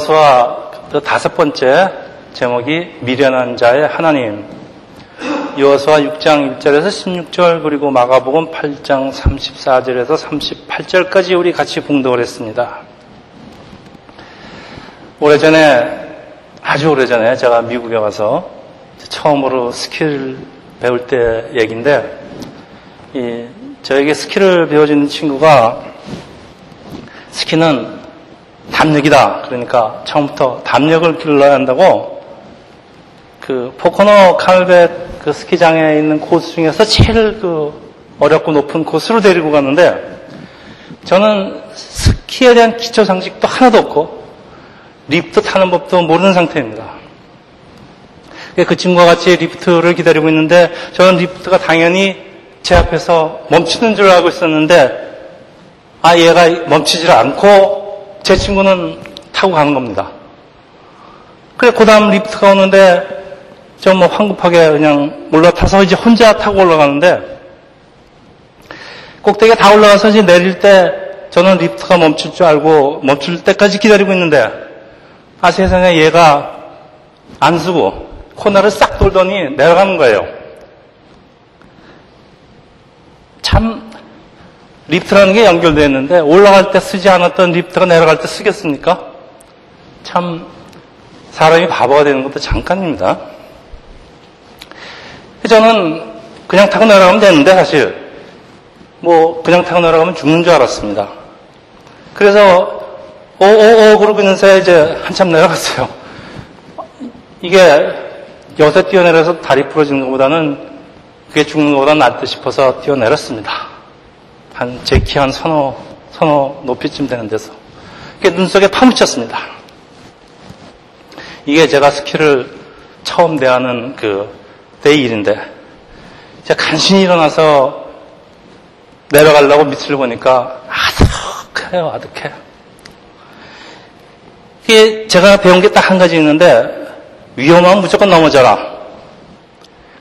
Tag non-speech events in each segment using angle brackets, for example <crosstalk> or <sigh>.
여호수아 그 다섯 번째 제목이 미련한 자의 하나님. 여호수아 6장 1절에서 16절 그리고 마가복음 8장 34절에서 38절까지 우리 같이 봉독을 했습니다. 오래전에 아주 오래전에 제가 미국에 와서 처음으로 스키를 배울 때이 저에게 스키를 배워주는 친구가 스키는 담력이다. 그러니까 처음부터 담력을 길러야 한다고 그 포코노 칼벳 그 스키장에 있는 코스 중에서 제일 그 어렵고 높은 코스로 데리고 갔는데 저는 스키에 대한 기초 상식도 하나도 없고 리프트 타는 법도 모르는 상태입니다. 그 친구와 같이 리프트를 기다리고 있는데 저는 리프트가 당연히 제 앞에서 멈추는 줄 알고 있었는데 아 얘가 멈추질 않고 제 친구는 타고 가는 겁니다. 그래 그 다음 리프트가 오는데 저뭐 황급하게 그냥 올라타서 이제 혼자 타고 올라가는데 꼭대기에 다 올라가서 이제 내릴 때 저는 리프트가 멈출 줄 알고 멈출 때까지 기다리고 있는데 아 세상에 얘가 안 쓰고 코너를 싹 돌더니 내려가는 거예요. 참 리프트라는 게 연결되어 있는데 올라갈 때 쓰지 않았던 리프트가 내려갈 때 쓰겠습니까? 참 사람이 바보가 되는 것도 잠깐입니다. 저는 그냥 타고 내려가면 되는데 사실 뭐 그냥 타고 내려가면 죽는 줄 알았습니다. 그래서 오오오 그러고 있는 사이에 이제 한참 내려갔어요. 이게 여기서 뛰어내려서 다리 부러지는 것보다는 그게 죽는 것보다 낫다 싶어서 뛰어내렸습니다. 한 제 키한 서너 높이쯤 되는 데서 그게 눈 속에 파묻혔습니다. 이게 제가 스키를 처음 대하는 그때 일인데 제가 간신히 일어나서 내려가려고 밑을 보니까 아득해요, 아득해. 이게 제가 배운 게 딱 한 가지 있는데 위험하면 무조건 넘어져라.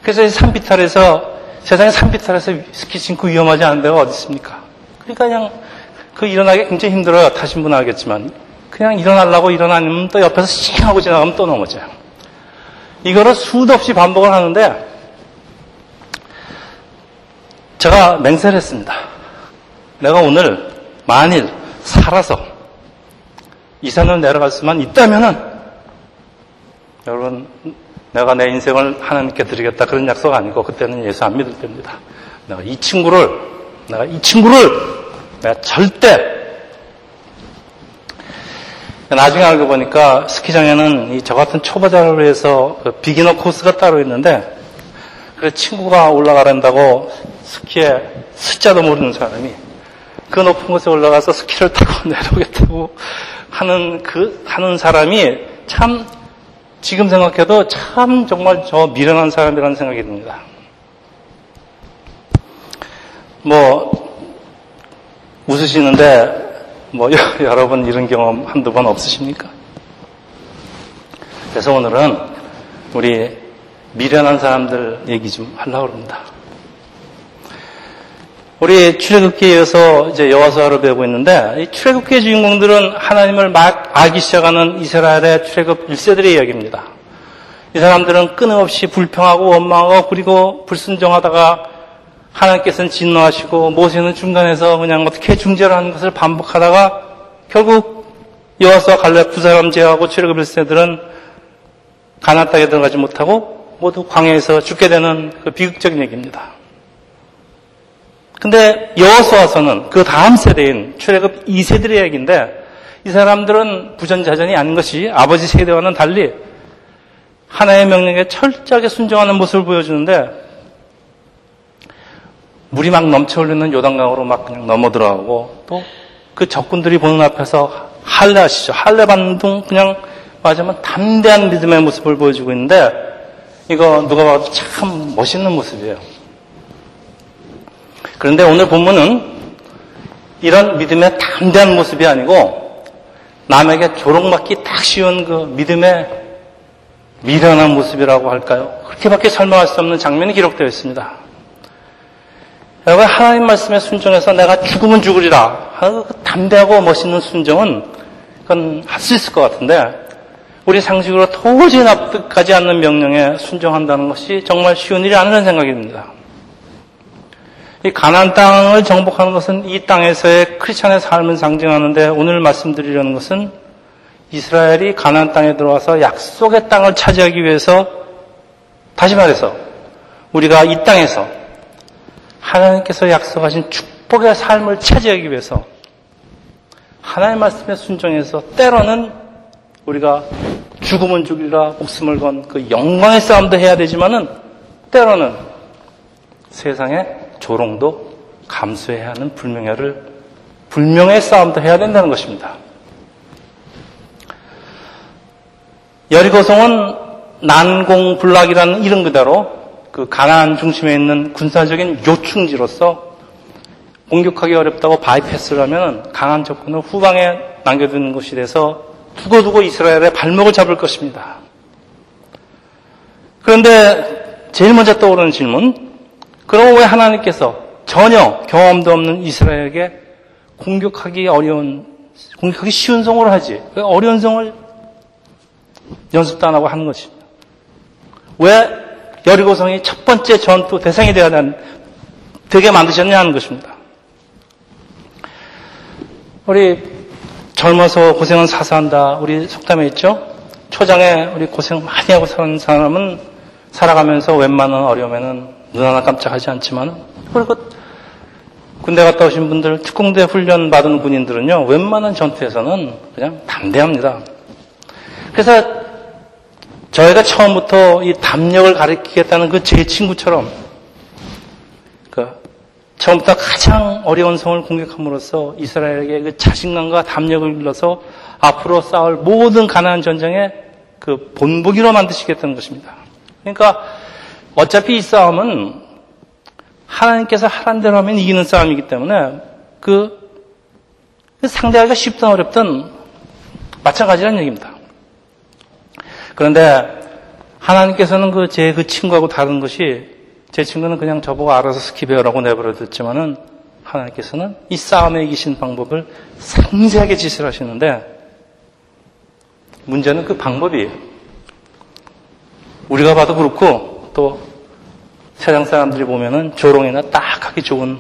그래서 산비탈에서 세상에 산비탈에서 스키 신고 위험하지 않은 데가 어디 있습니까? 그러니까 그냥 그 일어나기 굉장히 힘들어요. 타신 분은 알겠지만 그냥 일어나려고 일어나면 또 옆에서 싱하고 지나가면 또 넘어져요. 이거를 수도 없이 반복을 하는데 제가 맹세를 했습니다. 내가 오늘 만일 살아서 이 산을 내려갈 수만 있다면은 여러분 내가 내 인생을 하나님께 드리겠다 그런 약속 아니고 그때는 예수 안 믿을 때입니다. 내가 이 친구를 내가 이 친구를 내가 절대 나중에 알고 보니까 스키장에는 저 같은 초보자를 위해서 그 비기너 코스가 따로 있는데 그 친구가 올라가란다고 스키에 숫자도 모르는 사람이 그 높은 곳에 올라가서 스키를 타고 <laughs> 내려오겠다고 하는 그 하는 사람이 참 지금 생각해도 참 정말 저 미련한 사람이라는 생각이 듭니다. 뭐 웃으시는데 뭐 여러분 이런 경험 한두 번 없으십니까? 그래서 오늘은 우리 미련한 사람들 얘기 좀 하려고 합니다. 우리 출애굽기에 이어서 이제 여호수아를 배우고 있는데 이 출애굽기의 주인공들은 하나님을 막 알기 시작하는 이스라엘의 출애굽 1세들의 이야기입니다. 이 사람들은 끊임없이 불평하고 원망하고 그리고 불순종하다가 하나님께서는 진노하시고 모세는 중간에서 그냥 어떻게 중재를 하는 것을 반복하다가 결국 여호수아 갈렙 두 사람 제하고 출애굽 1세들은 가나안 땅에 들어가지 못하고 모두 광야에서 죽게 되는 그 비극적인 얘기입니다. 근데 여호수아서는 그 다음 세대인 출애굽 2세들의 얘기인데 이 사람들은 부전자전이 아닌 것이 아버지 세대와는 달리 하나의 명령에 철저하게 순종하는 모습을 보여주는데 물이 막 넘쳐 흘리는 요단강으로 막 그냥 넘어 들어가고 또 그 적군들이 보는 앞에서 할례 하시죠. 할례 반동 그냥 맞으면 담대한 믿음의 모습을 보여주고 있는데 이거 누가 봐도 참 멋있는 모습이에요. 그런데 오늘 본문은 이런 믿음의 담대한 모습이 아니고 남에게 조롱받기 딱 쉬운 그 믿음의 미련한 모습이라고 할까요? 그렇게밖에 설명할 수 없는 장면이 기록되어 있습니다. 여러분 하나님 말씀에 순종해서 내가 죽으면 죽으리라 하는 그 담대하고 멋있는 순종은 그건 할 수 있을 것 같은데 우리 상식으로 도저히 납득하지 않는 명령에 순종한다는 것이 정말 쉬운 일이 아니라는 생각이 듭니다. 이 가난 땅을 정복하는 것은 이 땅에서의 크리스천의 삶을 상징하는데 오늘 말씀드리려는 것은 이스라엘이 가난 땅에 들어와서 약속의 땅을 차지하기 위해서 다시 말해서 우리가 이 땅에서 하나님께서 약속하신 축복의 삶을 차지하기 위해서 하나님의 말씀에 순종해서 때로는 우리가 죽으면 죽이라 목숨을 건 그 영광의 싸움도 해야 되지만은 때로는 세상의 조롱도 감수해야 하는 불명예를 불명예 싸움도 해야 된다는 것입니다. 여리고성은 난공불락이라는 이름 그대로 그 가나안 중심에 있는 군사적인 요충지로서 공격하기 어렵다고 바이패스를 하면 강한 적군을 후방에 남겨두는 것이 돼서 두고두고 이스라엘의 발목을 잡을 것입니다. 그런데 제일 먼저 떠오르는 질문, 그럼 왜 하나님께서 전혀 경험도 없는 이스라엘에게 공격하기 어려운, 공격하기 쉬운 성을 하지? 왜 어려운 성을 연습도 안 하고 하는 것입니다. 왜 여리고성이 첫 번째 전투 대상이 하는, 되게 만드셨냐 하는 것입니다. 우리 젊어서 고생은 사사한다. 우리 속담에 있죠? 초장에 우리 고생 많이 하고 사는 사람은 살아가면서 웬만한 어려움에는 눈 하나 깜짝하지 않지만 그리고 군대 갔다 오신 분들 특공대 훈련 받은 군인들은요 웬만한 전투에서는 그냥 담대합니다. 그래서 저희가 처음부터 이 담력을 가리키겠다는 그 제 친구처럼 그 처음부터 가장 어려운 성을 공격함으로써 이스라엘에게 그 자신감과 담력을 길러서 앞으로 싸울 모든 가난한 전쟁의 그 본보기로 만드시겠다는 것입니다. 그러니까 어차피 이 싸움은 하나님께서 하란 대로 하면 이기는 싸움이기 때문에 그, 그 상대하기가 쉽든 어렵든 마찬가지라는 얘기입니다. 그런데 하나님께서는 그 제그 그 친구하고 다른 것이 제 친구는 그냥 저보고 알아서 스키 배우라고 내버려 뒀지만은 하나님께서는 이 싸움에 이기신 방법을 상세하게 지시를 하시는데 문제는 그 방법이에요. 우리가 봐도 그렇고 또 세상 사람들이 보면은 조롱이나 딱 하기 좋은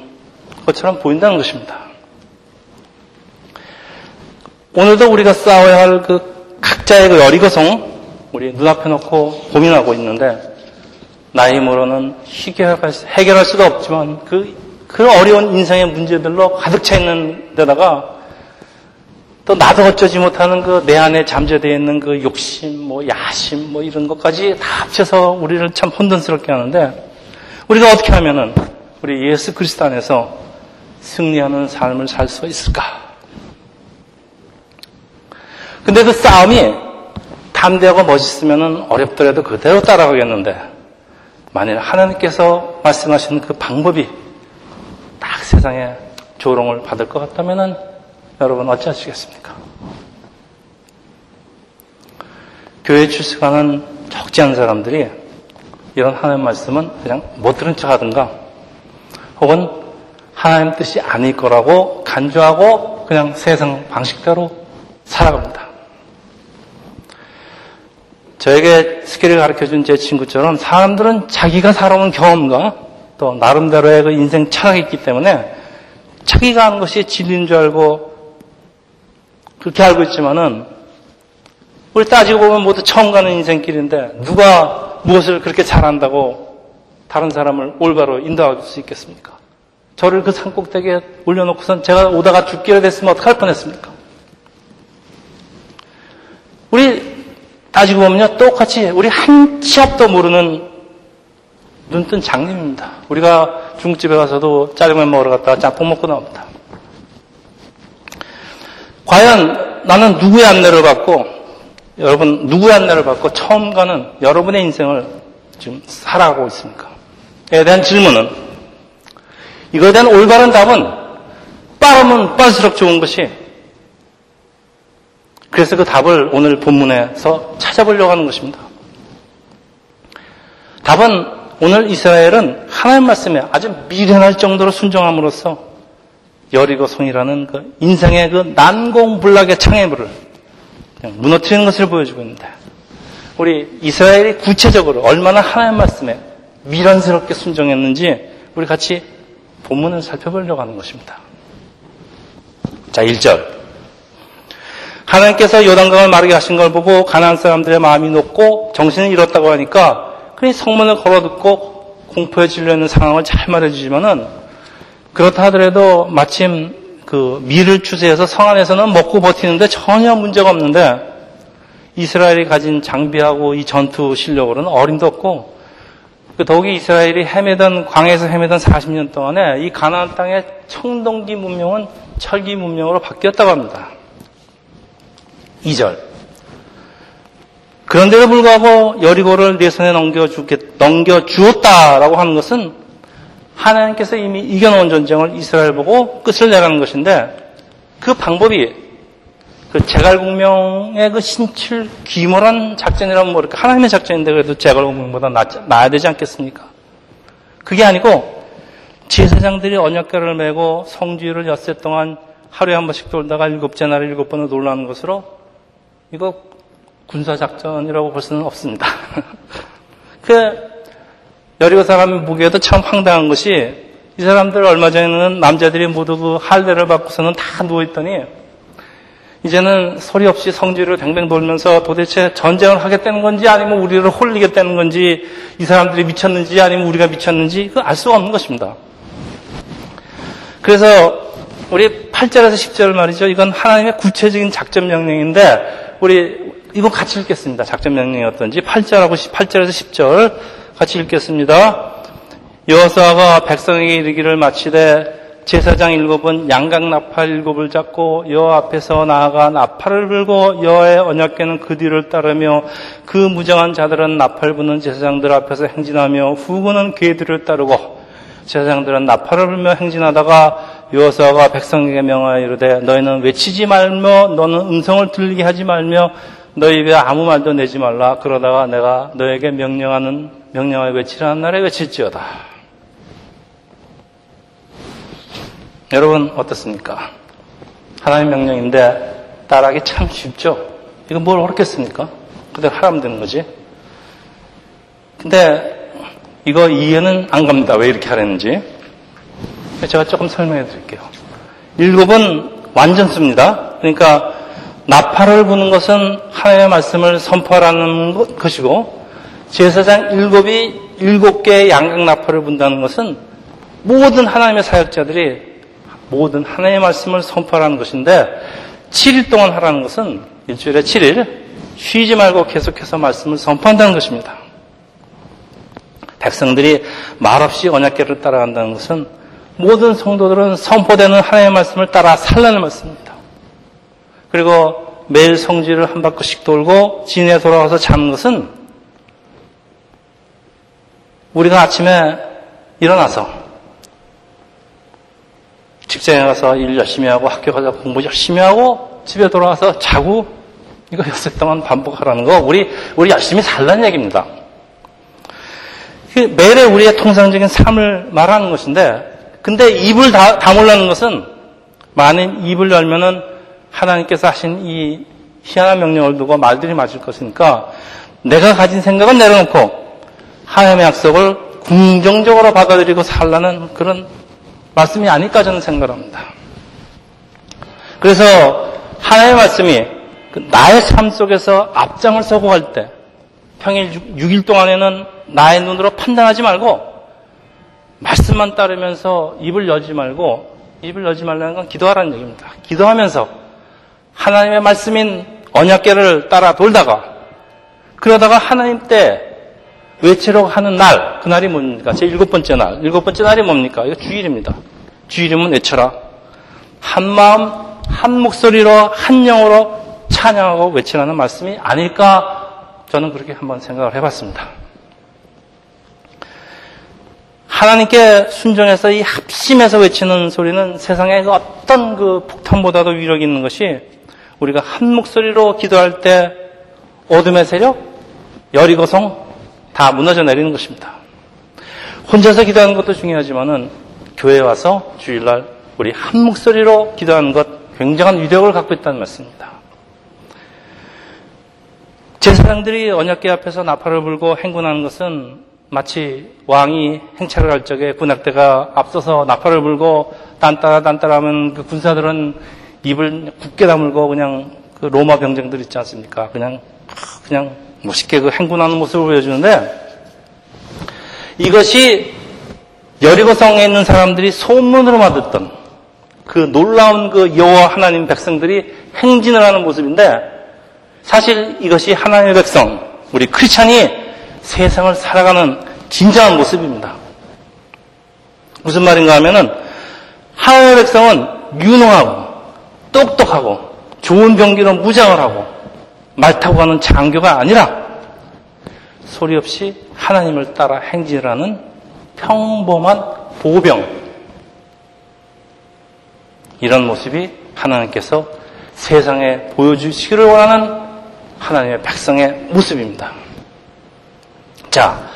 것처럼 보인다는 것입니다. 오늘도 우리가 싸워야 할 그 각자의 그 여리고성 우리 눈앞에 놓고 고민하고 있는데 나이 모로는 해결할 수가 없지만 그, 그 어려운 인생의 문제들로 가득 차 있는 데다가 또 나도 어쩌지 못하는 그 내 안에 잠재되어 있는 그 욕심, 뭐 야심, 뭐 이런 것까지 다 합쳐서 우리를 참 혼돈스럽게 하는데 우리가 어떻게 하면은 우리 예수 그리스도 안에서 승리하는 삶을 살 수 있을까? 근데 그 싸움이 담대하고 멋있으면 어렵더라도 그대로 따라가겠는데 만일 하나님께서 말씀하시는 그 방법이 딱 세상에 조롱을 받을 것 같다면 여러분 어찌하시겠습니까? 교회 출석하는 적지 않은 사람들이 이런 하나님 말씀은 그냥 못 들은 척 하든가 혹은 하나님 뜻이 아닐 거라고 간주하고 그냥 세상 방식대로 살아갑니다. 저에게 스킬을 가르쳐 준 제 친구처럼 사람들은 자기가 살아온 경험과 또 나름대로의 그 인생 철학이 있기 때문에 자기가 하는 것이 진리인 줄 알고 그렇게 알고 있지만은 우리 따지고 보면 모두 처음 가는 인생길인데 누가 무엇을 그렇게 잘한다고 다른 사람을 올바로 인도할 수 있겠습니까? 저를 그 산꼭대기에 올려놓고선 제가 오다가 죽기를 됐으면 어떡할 뻔했습니까? 우리 따지고 보면요 똑같이 우리 한 치 앞도 모르는 눈뜬 장님입니다. 우리가 중국집에 가서도 짜장면 먹으러 갔다가 짬뽕 먹고 나옵니다. 과연 나는 누구의 안내를 받고 여러분 누구의 안내를 받고 처음 가는 여러분의 인생을 지금 살아가고 있습니까? 에 대한 질문은 이거에 대한 올바른 답은 빠르면 빠를수록 좋은 것이 그래서 그 답을 오늘 본문에서 찾아보려고 하는 것입니다. 답은 오늘 이스라엘은 하나님 말씀에 아주 미련할 정도로 순종함으로써 여리고 성이라는 그 인생의 그 난공불락의 창의물을 무너뜨리는 것을 보여주고 있는데 우리 이스라엘이 구체적으로 얼마나 하나님 말씀에 미련스럽게 순종했는지 우리 같이 본문을 살펴보려고 하는 것입니다. 자, 1절. 하나님께서 요단강을 마르게 하신 걸 보고 가난안 사람들의 마음이 높고 정신을 잃었다고 하니까 그니 성문을 걸어듣고 공포에 질려있는 상황을 잘 말해주지만은 그렇다 하더라도 마침 그 밀을 추세해서 성 안에서는 먹고 버티는데 전혀 문제가 없는데 이스라엘이 가진 장비하고 이 전투 실력으로는 어림도 없고 그 더욱이 이스라엘이 헤매던 광에서 헤매던 40년 동안에 이 가나안 땅의 청동기 문명은 철기 문명으로 바뀌었다고 합니다. 2절. 그런데도 불구하고 여리고를 내 손에 넘겨주겠, 넘겨주었다라고 하는 것은 하나님께서 이미 이겨놓은 전쟁을 이스라엘 보고 끝을 내라는 것인데 그 방법이 그 제갈공명의 그 신칠 귀몰한 작전이라면 모를까 하나님의 작전인데 그래도 제갈공명보다 낫, 나야 되지 않겠습니까? 그게 아니고 제사장들이 언약궤를 메고 성주를 엿새 동안 하루에 한 번씩 돌다가 일곱째 날에 일곱 번을 놀라는 것으로 이거 군사작전이라고 볼 수는 없습니다. <laughs> 그 여리고 사람이 보기에도 참 황당한 것이 이 사람들 얼마 전에는 남자들이 모두 그 할례를 받고서는 다 누워있더니 이제는 소리 없이 성지를 뱅뱅 돌면서 도대체 전쟁을 하겠다는 건지 아니면 우리를 홀리겠다는 건지 이 사람들이 미쳤는지 아니면 우리가 미쳤는지 그 알 수가 없는 것입니다. 그래서 우리 8절에서 10절 말이죠. 이건 하나님의 구체적인 작전 명령인데 우리 이건 같이 읽겠습니다. 작전 명령이 어떤지 8절하고 8절에서 10절 같이 읽겠습니다. 여호수아가 백성에게 이르기를 마치되 제사장 일곱은 양각 나팔 일곱을 잡고 여호와 앞에서 나아가 나팔을 불고 여호와의 언약궤는 그 뒤를 따르며 그 무정한 자들은 나팔 부는 제사장들 앞에서 행진하며 후구는 궤들을 따르고 제사장들은 나팔을 불며 행진하다가 여호수아가 백성에게 명하여 이르되 너희는 외치지 말며 너는 음성을 들리게 하지 말며 너희 입에 아무 말도 내지 말라 그러다가 내가 너에게 명령하는 명령하여 외치라는 날에 외칠지어다. 여러분 어떻습니까? 하나님 명령인데 따라하기 참 쉽죠? 이거 뭘 어렵겠습니까? 그대로 하라면 되는 거지. 근데 이거 이해는 안 갑니다. 왜 이렇게 하랬는지. 제가 조금 설명해 드릴게요. 일곱은 완전수입니다. 그러니까 나팔을 부는 것은 하나님의 말씀을 선포하라는 것이고 제사장 일곱이 일곱 개의 양각 나팔을 분다는 것은 모든 하나님의 사역자들이 모든 하나님의 말씀을 선포하라는 것인데 7일 동안 하라는 것은 일주일에 7일 쉬지 말고 계속해서 말씀을 선포한다는 것입니다. 백성들이 말없이 언약계를 따라간다는 것은 모든 성도들은 선포되는 하나님의 말씀을 따라 살라는 말씀입니다. 그리고 매일 성지를 한 바퀴씩 돌고 진에 돌아와서 자는 것은 우리가 아침에 일어나서 직장에 가서 일 열심히 하고 학교 가서 공부 열심히 하고 집에 돌아와서 자고 이거 엿새 동안 반복하라는 거 우리 우리 열심히 살라는 얘기입니다. 그 매일의 우리의 통상적인 삶을 말하는 것인데 근데 입을 다, 다물라는 것은 많은 입을 열면은 하나님께서 하신 이 희한한 명령을 두고 말들이 맞을 것이니까 내가 가진 생각은 내려놓고 하나님의 약속을 긍정적으로 받아들이고 살라는 그런 말씀이 아닐까 저는 생각합니다. 그래서 하나님의 말씀이 그 나의 삶 속에서 앞장을 서고 할 때 평일 6일 동안에는 나의 눈으로 판단하지 말고 말씀만 따르면서 입을 열지 말고 입을 열지 말라는 건 기도하라는 얘기입니다. 기도하면서 하나님의 말씀인 언약계를 따라 돌다가 그러다가 하나님 때 외치려고 하는 날, 그날이 뭡니까? 제 일곱 번째 날. 일곱 번째 날이 뭡니까? 이거 주일입니다. 주일이면 외쳐라. 한 마음, 한 목소리로, 한 영어로 찬양하고 외치라는 말씀이 아닐까? 저는 그렇게 한번 생각을 해봤습니다. 하나님께 순종해서 이 합심해서 외치는 소리는 세상의 그 어떤 그 폭탄보다도 위력이 있는 것이 우리가 한 목소리로 기도할 때 어둠의 세력, 여리고성, 다 무너져 내리는 것입니다. 혼자서 기도하는 것도 중요하지만은 교회에 와서 주일날 우리 한 목소리로 기도하는 것 굉장한 위력을 갖고 있다는 말씀입니다. 제사장들이 언약궤 앞에서 나팔을 불고 행군하는 것은 마치 왕이 행차를 할 적에 군악대가 앞서서 나팔을 불고 딴따라 딴따라 하면 그 군사들은 입을 굳게 다물고 그냥 그 로마 병정들 있지 않습니까? 그냥 그냥 멋있게 그 행군하는 모습을 보여주는데 이것이 여리고성에 있는 사람들이 소문으로만 듣던 그 놀라운 그 여호와 하나님 백성들이 행진을 하는 모습인데 사실 이것이 하나님의 백성 우리 크리스찬이 세상을 살아가는 진정한 모습입니다. 무슨 말인가 하면은 하나님의 백성은 유능하고 똑똑하고 좋은 병기로 무장을 하고 말 타고 가는 장교가 아니라 소리 없이 하나님을 따라 행진을 하는 평범한 보병. 이런 모습이 하나님께서 세상에 보여주시기를 원하는 하나님의 백성의 모습입니다. 자,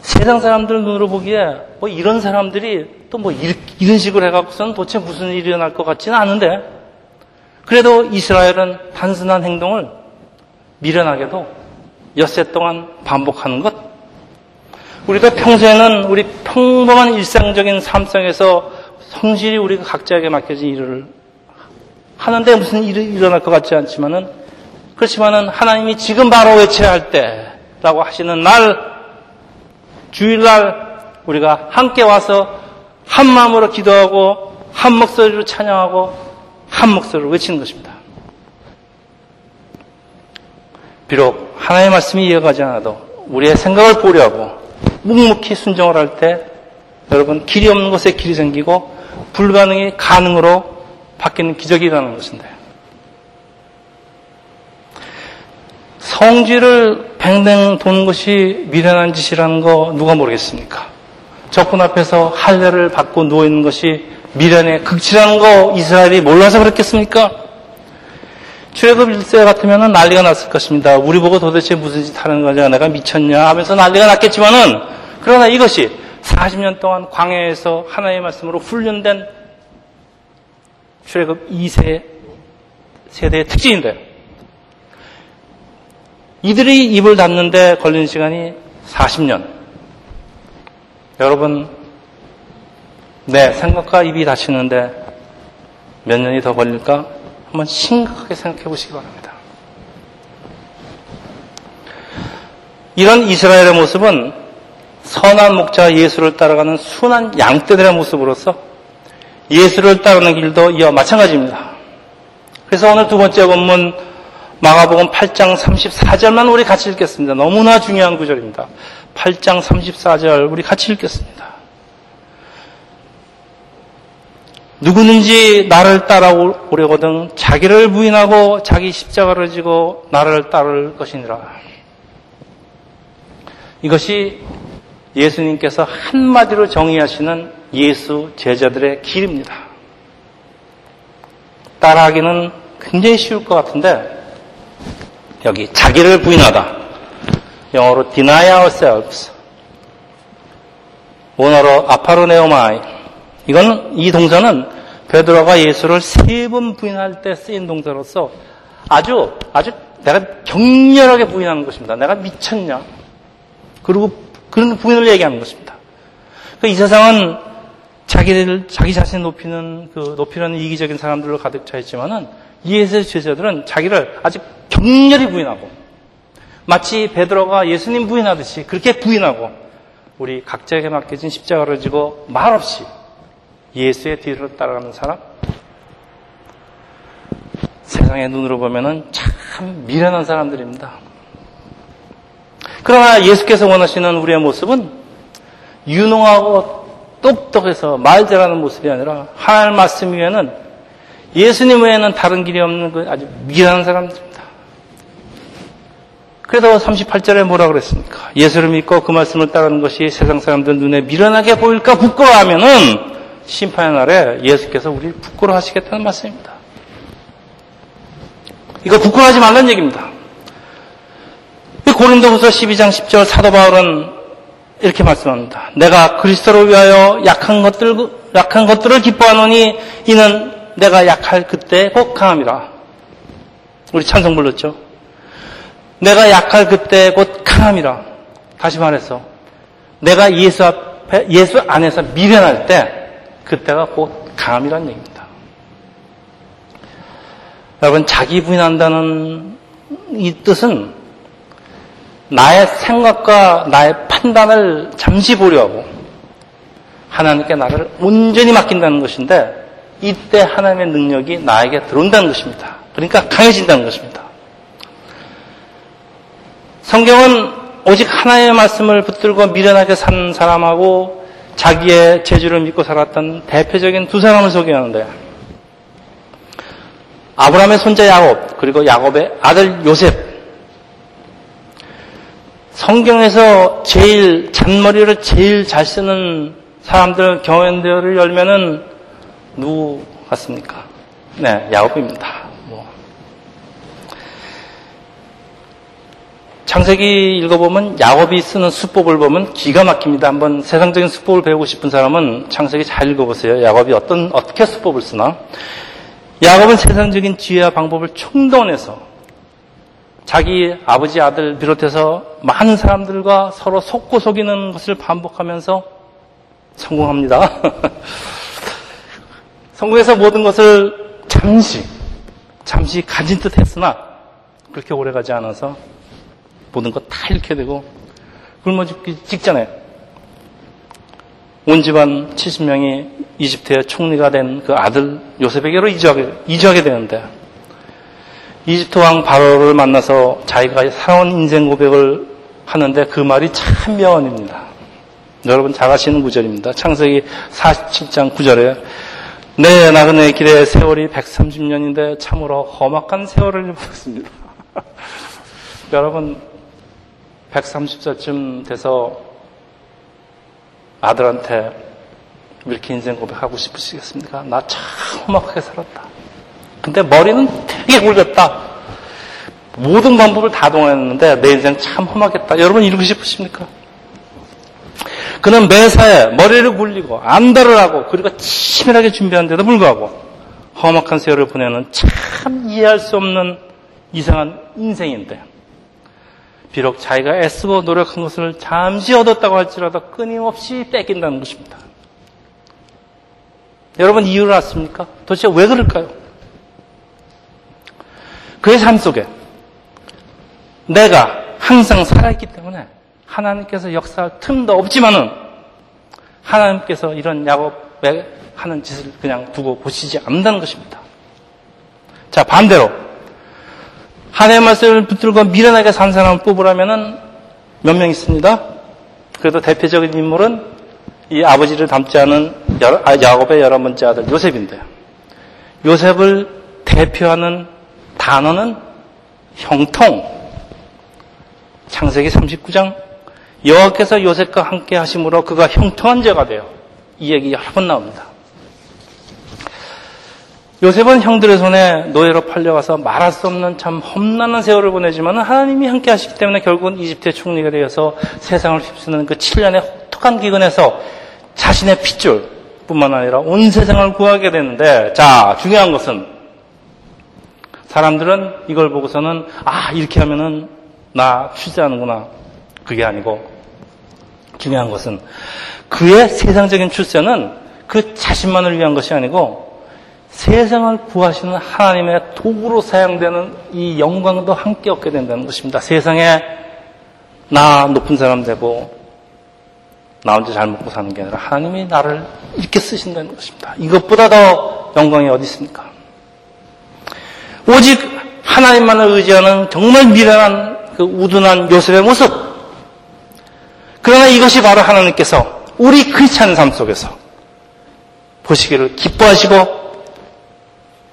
세상 사람들 눈으로 보기에 뭐 이런 사람들이 또 뭐 이런 식으로 해갖고서는 도대체 무슨 일이 일어날 것 같지는 않은데 그래도 이스라엘은 단순한 행동을 미련하게도 엿새 동안 반복하는 것. 우리가 평소에는 우리 평범한 일상적인 삶 속에서 성실히 우리가 각자에게 맡겨진 일을 하는데 무슨 일이 일어날 것 같지 않지만은 그렇지만은 하나님이 지금 바로 외쳐야 할 때 라고 하시는 날 주일날 우리가 함께 와서 한 마음으로 기도하고 한 목소리로 찬양하고 한 목소리로 외치는 것입니다. 비록 하나님의 말씀이 이어가지 않아도 우리의 생각을 보려하고 묵묵히 순종을 할 때 여러분 길이 없는 곳에 길이 생기고 불가능이 가능으로 바뀌는 기적이 라는 것인데 성질을 뱅뱅 도는 것이 미련한 짓이라는 거 누가 모르겠습니까? 적군 앞에서 할례를 받고 누워있는 것이 미련의 극치라는 거 이스라엘이 몰라서 그랬겠습니까? 출애굽 1세 같으면 난리가 났을 것입니다. 우리 보고 도대체 무슨 짓 하는 거냐, 내가 미쳤냐 하면서 난리가 났겠지만은, 그러나 이것이 40년 동안 광야에서 하나님의 말씀으로 훈련된 출애굽 2세 세대의 특징인데, 이들이 입을 닫는데 걸리는 시간이 40년. 여러분, 내 생각과 입이 닫히는데 몇 년이 더 걸릴까? 한번 심각하게 생각해 보시기 바랍니다. 이런 이스라엘의 모습은 선한 목자 예수를 따라가는 순한 양떼들의 모습으로서 예수를 따르는 길도 이와 마찬가지입니다. 그래서 오늘 두 번째 본문 마가복음 8장 34절만 우리 같이 읽겠습니다. 너무나 중요한 구절입니다. 8장 34절 우리 같이 읽겠습니다. 누구든지 나를 따라오려거든 자기를 부인하고 자기 십자가를 지고 나를 따를 것이니라. 이것이 예수님께서 한마디로 정의하시는 예수 제자들의 길입니다. 따라하기는 굉장히 쉬울 것 같은데 여기 자기를 부인하다. 영어로 deny ourselves. 원어로 아파로네오마이. 이건 이 동사는 베드로가 예수를 세 번 부인할 때 쓰인 동사로서 아주 아주 내가 격렬하게 부인하는 것입니다. 내가 미쳤냐? 그리고 그런 부인을 얘기하는 것입니다. 그이 세상은 자기를 자기 자신 높이는 그 높이려는 이기적인 사람들로 가득 차 있지만은 예수의 제자들은 자기를 아주 격렬히 부인하고 마치 베드로가 예수님 부인하듯이 그렇게 부인하고 우리 각자에게 맡겨진 십자가를 지고 말없이 예수의 뒤를 따라가는 사람 세상의 눈으로 보면은 참 미련한 사람들입니다. 그러나 예수께서 원하시는 우리의 모습은 유능하고 똑똑해서 말 잘하는 모습이 아니라 하나님 말씀 위에는 예수님 외에는 다른 길이 없는 그 아주 미련한 사람들입니다. 그래서 38절에 뭐라 그랬습니까? 예수를 믿고 그 말씀을 따르는 것이 세상 사람들 눈에 미련하게 보일까 부끄러워하면은 심판의 날에 예수께서 우리를 부끄러워하시겠다는 말씀입니다. 이거 부끄러워하지 말라는 얘기입니다. 고린도후서 12장 10절 사도 바울은 이렇게 말씀합니다. 내가 그리스도를 위하여 약한 것들 약한 것들을 기뻐하노니 이는 내가 약할 그때 꼭 강함이라. 우리 찬송 불렀죠. 내가 약할 그때 곧 강함이라. 다시 말해서 내가 예수 앞에 예수 안에서 미련할 때 그때가 곧 강함이란 얘기입니다. 여러분 자기 부인한다는 이 뜻은 나의 생각과 나의 판단을 잠시 보려하고 하나님께 나를 온전히 맡긴다는 것인데 이때 하나님의 능력이 나에게 들어온다는 것입니다. 그러니까 강해진다는 것입니다. 성경은 오직 하나님의 말씀을 붙들고 미련하게 산 사람하고 자기의 재주를 믿고 살았던 대표적인 두 사람을 소개하는데 아브라함의 손자 야곱 그리고 야곱의 아들 요셉 성경에서 제일 잔머리를 제일 잘 쓰는 사람들 경연대회를 열면은 누구 같습니까? 네, 야곱입니다. 뭐. 창세기 읽어보면 야곱이 쓰는 수법을 보면 기가 막힙니다. 한번 세상적인 수법을 배우고 싶은 사람은 창세기 잘 읽어보세요. 야곱이 어떤 어떻게 수법을 쓰나? 야곱은 세상적인 지혜와 방법을 총동원해서 자기 아버지 아들 비롯해서 많은 사람들과 서로 속고 속이는 것을 반복하면서 성공합니다. <laughs> 성공해서 모든 것을 잠시, 잠시 가진 듯 했으나 그렇게 오래 가지 않아서 모든 것다 잃게 되고 굶어 죽기 직전에 온 집안 70명이 이집트의 총리가 된 그 아들 요셉에게로 이주하게, 이주하게 되는데 이집트 왕 바로를 만나서 자기가 살아온 인생 고백을 하는데 그 말이 참 명언입니다. 여러분 잘 아시는 구절입니다. 창세기 47장 9절에 내 나그네 길의 세월이 130년인데 참으로 험악한 세월을 보냈습니다. <laughs> 여러분 130살쯤 돼서 아들한테 이렇게 인생 고백하고 싶으시겠습니까? 나 참 험악하게 살았다. 근데 머리는 되게 굵었다. 모든 방법을 다 동원했는데 내 인생 참 험하겠다. 여러분 이러고 싶으십니까? 그는 매사에 머리를 굴리고 안달을 하고 그리고 치밀하게 준비한데도 불구하고 험악한 세월을 보내는 참 이해할 수 없는 이상한 인생인데 비록 자기가 애쓰고 노력한 것을 잠시 얻었다고 할지라도 끊임없이 뺏긴다는 것입니다. 여러분 이유를 아십니까? 도대체 왜 그럴까요? 그의 삶 속에 내가 항상 살아있기 때문에 하나님께서 역사할 틈도 없지만은 하나님께서 이런 야곱에 하는 짓을 그냥 두고 보시지 않는다는 것입니다. 자, 반대로 하나님의 말씀을 붙들고 미련하게 산 사람을 뽑으라면은 몇 명 있습니다. 그래도 대표적인 인물은 이 아버지를 닮지 않은 아, 야곱의 열한 번째 아들 요셉인데 요셉을 대표하는 단어는 형통. 창세기 39장 여호와께서 요셉과 함께 하심으로 그가 형통한 자가 돼요. 이 얘기 여러 번 나옵니다. 요셉은 형들의 손에 노예로 팔려가서 말할 수 없는 참 험난한 세월을 보내지만 하나님이 함께 하시기 때문에 결국은 이집트의 총리가 되어서 세상을 휩쓰는 그 7년의 혹독한 기근에서 자신의 핏줄 뿐만 아니라 온 세상을 구하게 되는데 자 중요한 것은 사람들은 이걸 보고서는 아 이렇게 하면은 나 출세하는구나. 그게 아니고 중요한 것은 그의 세상적인 출세는 그 자신만을 위한 것이 아니고 세상을 구하시는 하나님의 도구로 사용되는 이 영광도 함께 얻게 된다는 것입니다. 세상에 나 높은 사람 되고 나 혼자 잘 먹고 사는 게 아니라 하나님이 나를 이렇게 쓰신다는 것입니다. 이것보다 더 영광이 어디 있습니까? 오직 하나님만을 의지하는 정말 미련한 그 우둔한 요셉의 모습. 그러나 이것이 바로 하나님께서 우리 크리스찬 삶 속에서 보시기를 기뻐하시고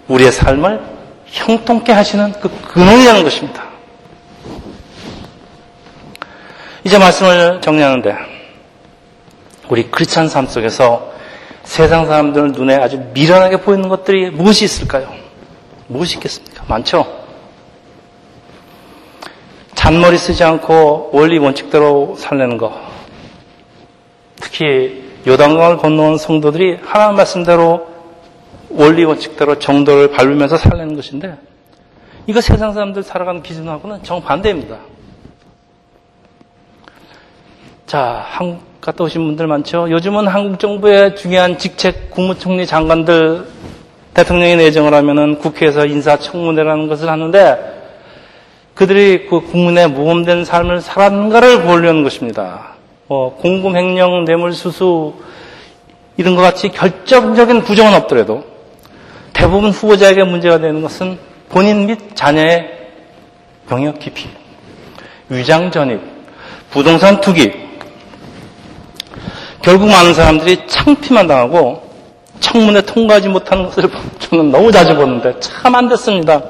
우리의 삶을 형통케 하시는 그 근원이라는 것입니다. 이제 말씀을 정리하는데 우리 크리스찬 삶 속에서 세상 사람들 눈에 아주 미련하게 보이는 것들이 무엇이 있을까요? 무엇이 있겠습니까? 많죠? 잔머리 쓰지 않고 원리 원칙대로 살려는 것. 특히 요단강을 건너온 성도들이 하나님 말씀대로 원리 원칙대로 정도를 밟으면서 살려는 것인데 이거 세상 사람들 살아가는 기준하고는 정반대입니다. 자, 한국 갔다 오신 분들 많죠? 요즘은 한국 정부의 중요한 직책 국무총리 장관들 대통령이 내정을 하면은 국회에서 인사청문회라는 것을 하는데 그들이 그 국민의 모범된 삶을 살았는가를 보려는 것입니다. 뭐 공금 횡령, 뇌물수수 이런 것 같이 결정적인 부정은 없더라도 대부분 후보자에게 문제가 되는 것은 본인 및 자녀의 병역 기피, 위장 전입, 부동산 투기. 결국 많은 사람들이 창피만 당하고 청문회 통과하지 못하는 것을 <laughs> 저는 너무 자주 보는데 참 안 됐습니다.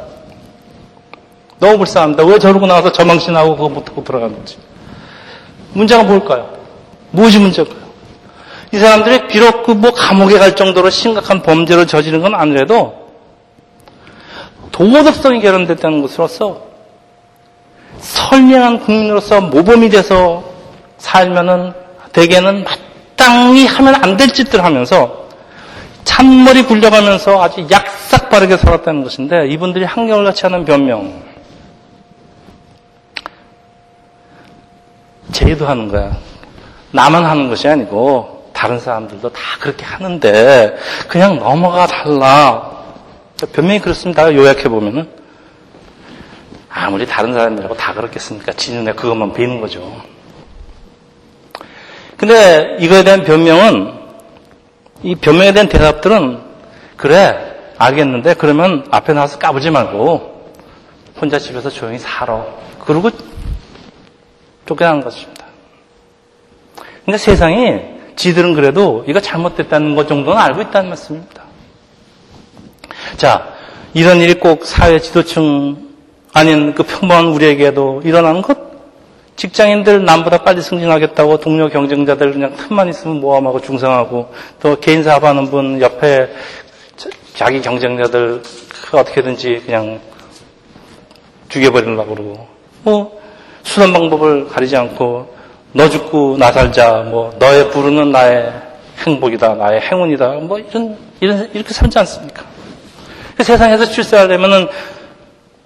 너무 불쌍합니다. 왜 저러고 나와서 저망신하고 그거 못하고 들어가는지. 문제가 뭘까요? 무엇이 문제일까요? 이 사람들이 비록 그 뭐 감옥에 갈 정도로 심각한 범죄를 저지른 건 아니라도 도덕성이 결연됐다는 것으로서 선량한 국민으로서 모범이 돼서 살면은 대개는 마땅히 하면 안 될 짓들 하면서 찬머리 굴려가면서 아주 약삭 빠르게 살았다는 것인데 이분들이 한결같이 하는 변명 제의도 하는 거야. 나만 하는 것이 아니고 다른 사람들도 다 그렇게 하는데 그냥 넘어가 달라. 변명이 그렇습니다. 요약해 보면은 아무리 다른 사람들하고 다 그렇겠습니까? 지 눈에 그것만 보이는 거죠. 근데 이거에 대한 변명은 이 변명에 대한 대답들은 그래 알겠는데 그러면 앞에 나와서 까부지 말고 혼자 집에서 조용히 살아. 그러고 쫓겨나는 것입니다. 그러니까 세상이 지들은 그래도 이거 잘못됐다는 것 정도는 알고 있다는 말씀입니다. 자, 이런 일이 꼭 사회 지도층 아닌 그 평범한 우리에게도 일어나는 것? 직장인들 남보다 빨리 승진하겠다고 동료 경쟁자들 그냥 틈만 있으면 모함하고 중상하고 또 개인 사업하는 분 옆에 자기 경쟁자들 어떻게든지 그냥 죽여버리려고 그러고 뭐 수단 방법을 가리지 않고 너 죽고 나 살자 뭐 너의 부르는 나의 행복이다 나의 행운이다 뭐 이런 이런 이렇게 살지 않습니까? 그 세상에서 출세하려면은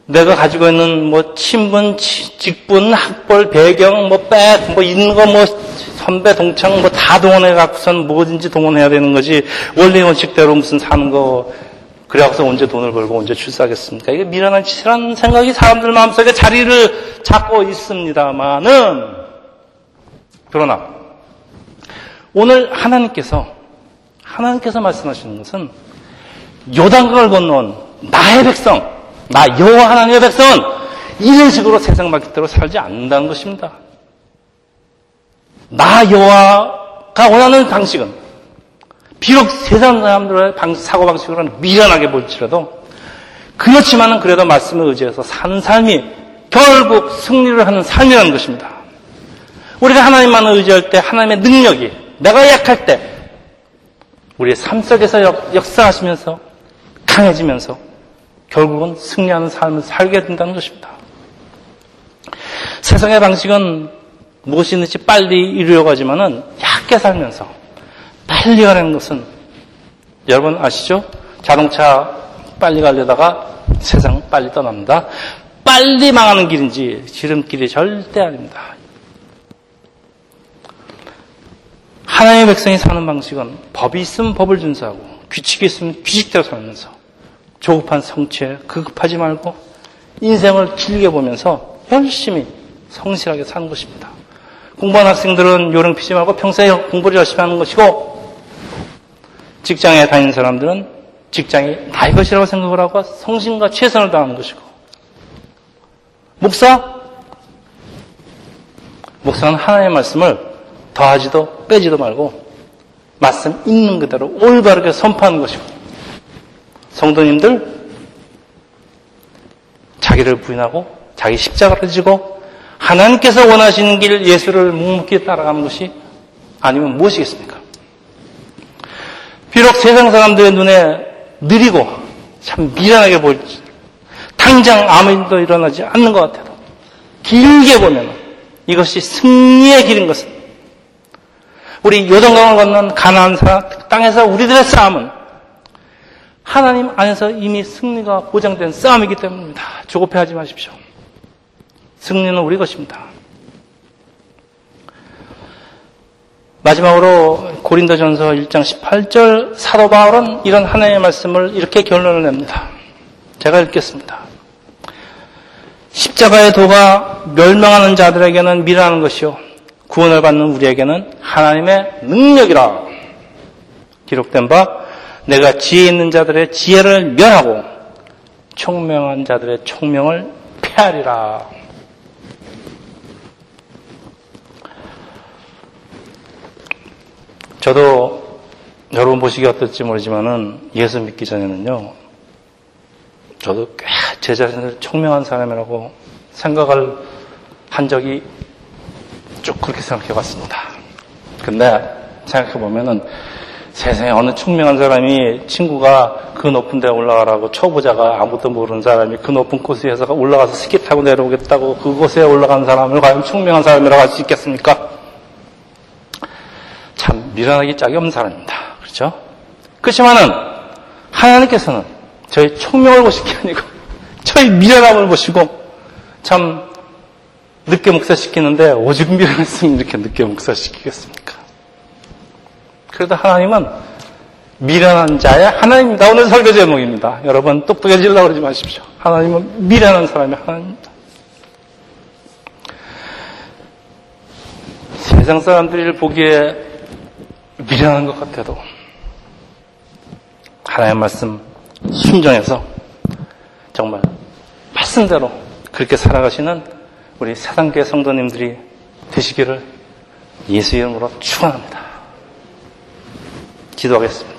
내가 가지고 있는 뭐 친분, 직분, 학벌, 배경, 뭐 백, 뭐 있는 거 뭐 선배, 동창 뭐 다 동원해 갖고선 뭐든지 동원해야 되는 거지 원래 원칙대로 무슨 사는 거 그래갖고서 언제 돈을 벌고 언제 출세하겠습니까? 이게 미련한 짓이라는 생각이 사람들 마음속에 자리를 잡고 있습니다만은 그러나 오늘 하나님께서 하나님께서 말씀하시는 것은 요단강을 건너온 나의 백성, 나 여호와 하나님의 백성은 이런 식으로 세상 말대로 살지 않는다는 것입니다. 나 여호와가 원하는 방식은 비록 세상 사람들의 사고 방식으로는 미련하게 볼지라도 그렇지만은 그래도 말씀을 의지해서 사는 삶이 결국 승리를 하는 삶이라는 것입니다. 우리가 하나님만을 의지할 때 하나님의 능력이 내가 약할 때 우리의 삶 속에서 역사하시면서 강해지면서 결국은 승리하는 삶을 살게 된다는 것입니다. 세상의 방식은 무엇이든지 빨리 이루려고 하지만은 얕게 살면서 빨리 가는 것은 여러분 아시죠? 자동차 빨리 가려다가 세상 빨리 떠납니다. 빨리 망하는 길인지 지름길이 절대 아닙니다. 하나님의 백성이 사는 방식은 법이 있으면 법을 준수하고 규칙이 있으면 규칙대로 살면서 조급한 성취에 급급하지 말고 인생을 길게 보면서 열심히 성실하게 사는 것입니다. 공부하는 학생들은 요령 피지 말고 평소에 공부를 열심히 하는 것이고 직장에 다니는 사람들은 직장이 나의 것이라고 생각을 하고 성심과 최선을 다하는 것이고 목사? 목사는 하나님의 말씀을 더하지도 빼지도 말고 말씀 있는 그대로 올바르게 선포하는 것이고 성도님들 자기를 부인하고 자기 십자가를 지고 하나님께서 원하시는 길 예수를 묵묵히 따라가는 것이 아니면 무엇이겠습니까? 비록 세상 사람들의 눈에 느리고 참 미련하게 보일지 당장 아무 일도 일어나지 않는 것 같아도 길게 보면 이것이 승리의 길인 것은 우리 요동강을 건넌 가나안 땅에서 우리들의 싸움은 하나님 안에서 이미 승리가 보장된 싸움이기 때문입니다. 조급해하지 마십시오. 승리는 우리 것입니다. 마지막으로 고린도전서 1장 18절 사도 바울은 이런 하나님의 말씀을 이렇게 결론을 냅니다. 제가 읽겠습니다. 십자가의 도가 멸망하는 자들에게는 미라는 것이요 구원을 받는 우리에게는 하나님의 능력이라 기록된 바 내가 지혜 있는 자들의 지혜를 멸하고 총명한 자들의 총명을 폐하리라. 저도 여러분 보시기 어떨지 모르지만은 예수 믿기 전에는요, 저도 꽤 제 자신을 총명한 사람이라고 생각을 한 적이 쭉 그렇게 생각해 봤습니다. 근데 생각해 보면은 세상에 어느 총명한 사람이 친구가 그 높은 데 올라가라고 초보자가 아무것도 모르는 사람이 그 높은 코스에서 올라가서 스키 타고 내려오겠다고 그곳에 올라간 사람을 과연 총명한 사람이라고 할 수 있겠습니까? 참 미련하기 짝이 없는 사람입니다. 그렇죠? 그렇지만은 하나님께서는 저희 총명을 보실 게 아니고 <laughs> 저희 미련함을 보시고 참 늦게 목사시키는데 오직 미련했으면 이렇게 늦게 목사시키겠습니까? 그래도 하나님은 미련한 자의 하나님입니다. 오늘 설교 제목입니다. 여러분 똑똑해지려고 그러지 마십시오. 하나님은 미련한 사람이 하나님입니다. 세상 사람들이 보기에 미련한 것 같아도 하나님의 말씀 순정해서 정말 말씀대로 그렇게 살아가시는 우리 세상계 성도님들이 되시기를 예수 이름으로 축원합니다. 기도하겠습니다.